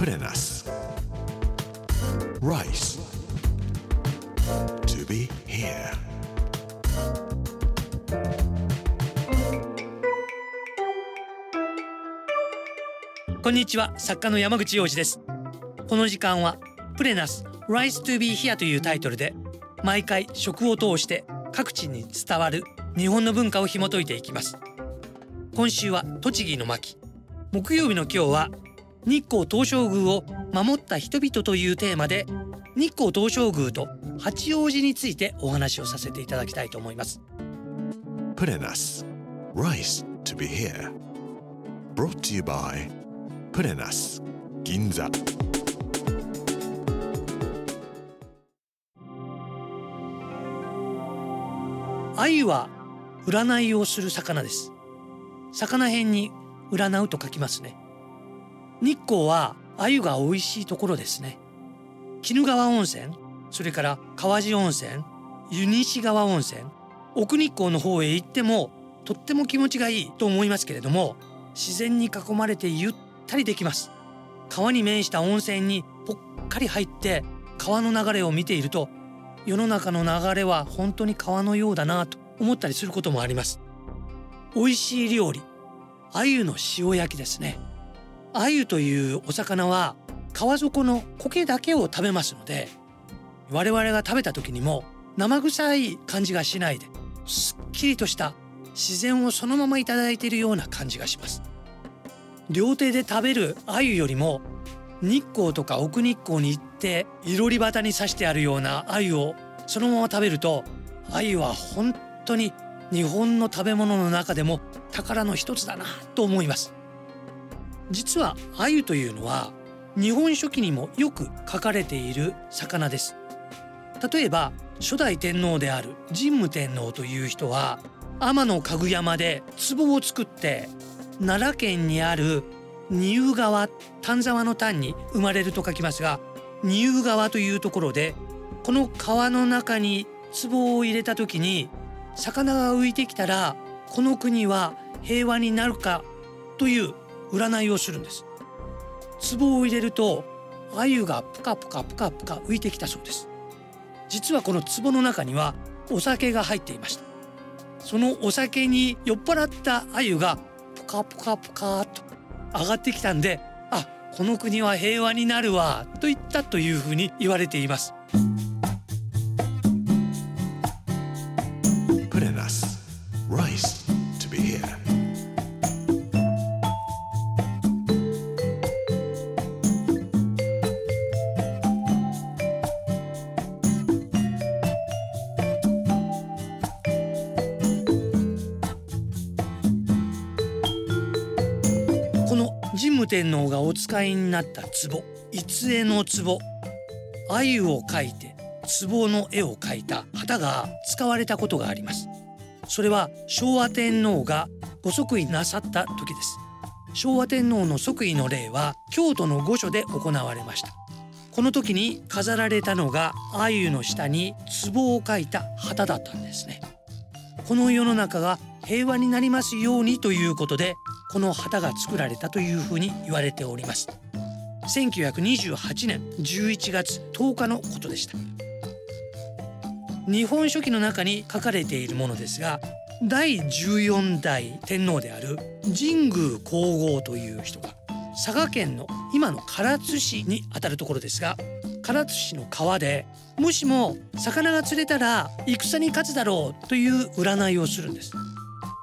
プレナス Rice. To be here. こんにちは作家の山口洋二ですこの時間はプレナス Rise to be here というタイトルで毎回食を通して各地に伝わる日本の文化を紐解いていきます。今週は栃木の巻。木曜日の今日は日光東照宮を守った人々というテーマで日光東照宮と八王子についてお話をさせていただきたいと思います。プレナス Rice to be here. Brought to you by プレナス銀座鮎は占いをする魚です。魚辺に占うと書きますね日光は鮎が美味しいところですね。鬼怒川温泉それから川治温泉湯西川温泉奥日光の方へ行ってもとっても気持ちがいいと思いますけれども自然に囲まれてゆったりできます。川に面した温泉にぽっかり入って川の流れを見ていると世の中の流れは本当に川のようだなと思ったりすることもあります。美味しい料理鮎の塩焼きですね。鮎というお魚は川底の苔だけを食べますので我々が食べた時にも生臭い感じがしないですっきりとした自然をそのままいただいているような感じがします。料亭で食べる鮎よりも日光とか奥日光に行っていろり旗に刺してあるような鮎をそのまま食べると鮎は本当に日本の食べ物の中でも宝の一つだなと思います。実は鮎というのは日本書紀にもよく書かれている魚です。例えば初代天皇である神武天皇という人は天の家具山で壺を作って奈良県にある仁生川丹沢の丹に生まれると書きますが仁生川というところでこの川の中に壺を入れた時に魚が浮いてきたらこの国は平和になるかという占いをするんです。壺を入れると鮎がプカプカプカプカ浮いてきたそうです。実はこの壺の中にはお酒が入っていました。そのお酒に酔っ払った鮎がプカプカプカと上がってきたんであこの国は平和になるわと言ったというふうに言われています。武天皇がお使いになった壺逸江の壺。鮎を描いて壺の絵を描いた旗が使われたことがあります。それは昭和天皇がご即位なさった時です。昭和天皇の即位の礼は京都の御所で行われました。この時に飾られたのが鮎の下に壺を描いた旗だったんですね。この世の中が平和になりますようにということでこの旗が作られたというふうに言われております1928年11月10日のことでした。日本書紀の中に書かれているものですが第14代天皇である神宮皇后という人が佐賀県の今の唐津市にあたるところですが唐津市の川でもしも魚が釣れたら戦に勝つだろうという占いをするんです。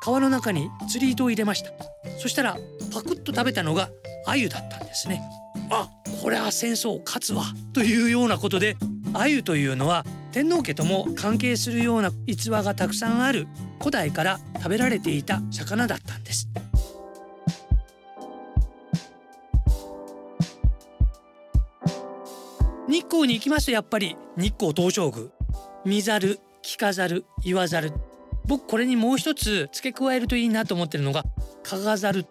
川の中に釣り糸を入れました。そしたらパクッと食べたのが鮎だったんですね。あこれは戦争勝つわというようなことで鮎というのは天皇家とも関係するような逸話がたくさんある古代から食べられていた魚だったんです。日光に行きますとやっぱり。日光東照宮。見ざる聞かざる言わざる。僕これにもう一つ付け加えるといいなと思ってるのが嗅がざる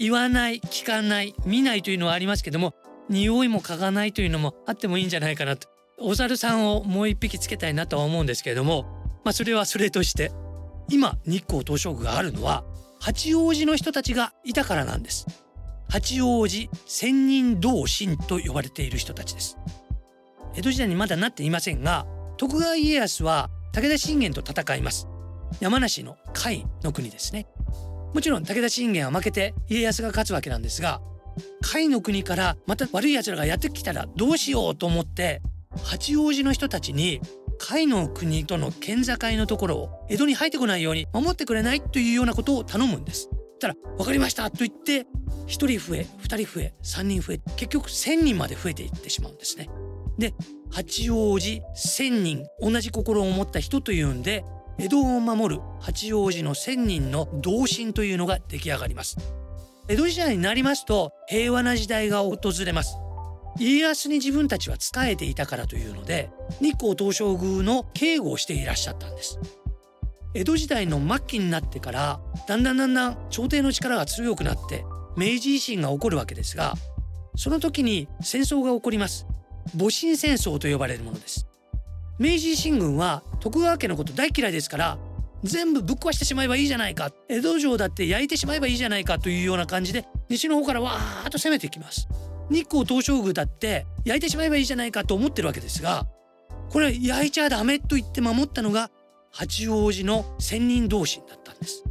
言わない聞かない見ないというのはありますけども匂いも嗅がないというのもあってもいいんじゃないかなと。お猿さんをもう一匹つけたいなとは思うんですけれどもまあそれはそれとして今日光東照宮があるのは八王子の人たちがいたからなんです。八王子千人同心と呼ばれている人たちです。江戸時代にまだなっていませんが徳川家康は武田信玄と戦います。山梨の甲斐の国ですね。もちろん武田信玄は負けて家康が勝つわけなんですが甲斐の国からまた悪い奴らがやってきたらどうしようと思って八王子の人たちに甲斐の国との県境のところを江戸に入ってこないように守ってくれないというようなことを頼むんです。たら「分かりました」と言って1人増え2人増え3人増え結局1,000人まで増えていってしまうんですね。で八王子1,000人同じ心を持った人というんで江戸を守る八王子の1,000人の同心というのが出来上がります。江戸時代になりますと平和な時代が訪れます。家康に自分たちは仕えていたからというので日光東照宮の警護をしていらっしゃったんです江戸時代の末期になってからだんだんだんだん朝廷の力が強くなって明治維新が起こるわけですがその時に戦争が起こります戊辰戦争と呼ばれるものです明治維新軍は徳川家のこと大嫌いですから全部ぶっ壊してしまえばいいじゃないか。江戸城だって焼いてしまえばいいじゃないかというような感じで西の方からわーっと攻めてきます。日光東照宮だって焼いてしまえばいいじゃないかと思ってるわけですがこれ焼いちゃダメと言って守ったのが八王子の仙人同心だったんです。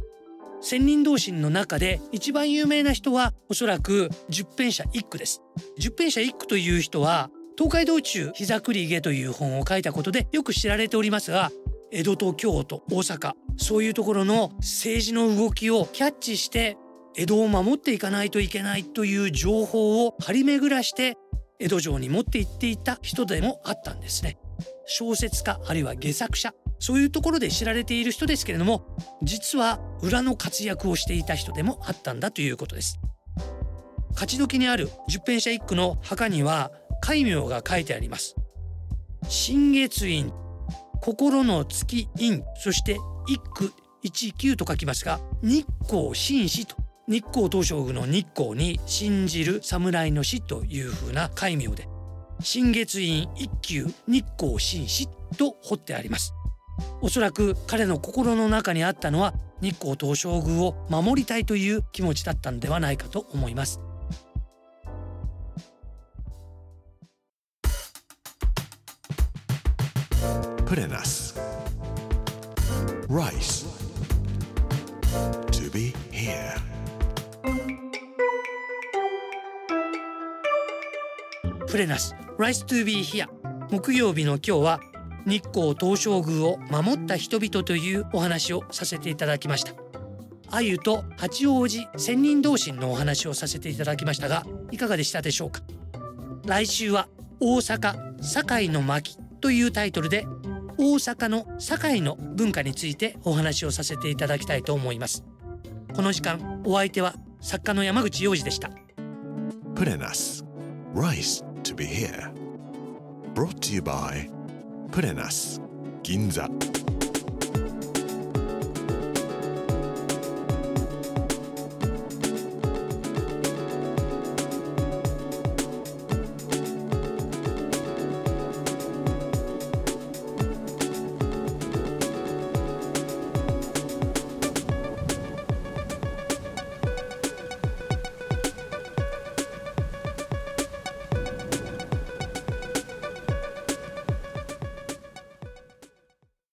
仙人同心の中で一番有名な人はおそらく十編者一句です。十編者一句という人は東海道中膝栗毛という本を書いたことでよく知られておりますが江戸と京都大阪そういうところの政治の動きをキャッチして江戸を守っていかないといけないという情報を張り巡らして江戸城に持って行っていた人でもあったんですね。小説家あるいは戯作者そういうところで知られている人ですけれども実は裏の活躍をしていた人でもあったんだということです。勝ち時にある十編者一句の墓には戒名が書いてあります新月院心の月院そして一句一九と書きますが日光紳士と日光東照宮の日光に信じる侍の死というふうな戒名で新月院一休日光紳士と彫ってありますおそらく彼の心の中にあったのは日光東照宮を守りたいという気持ちだったんではないかと思います Rice to be here. プレナス Rise to be here 木曜日の今日は日光東照宮を守った人々というお話をさせていただきました。鮎と八王子千人同心のお話をさせていただきましたがいかがでしたでしょうか？来週は大阪堺の巻というタイトルで大阪の堺の文化についてお話をさせていただきたいと思います。この時間お相手は作家の山口洋二でした。プレナス Rice to be here. Brought to you by プレナス銀座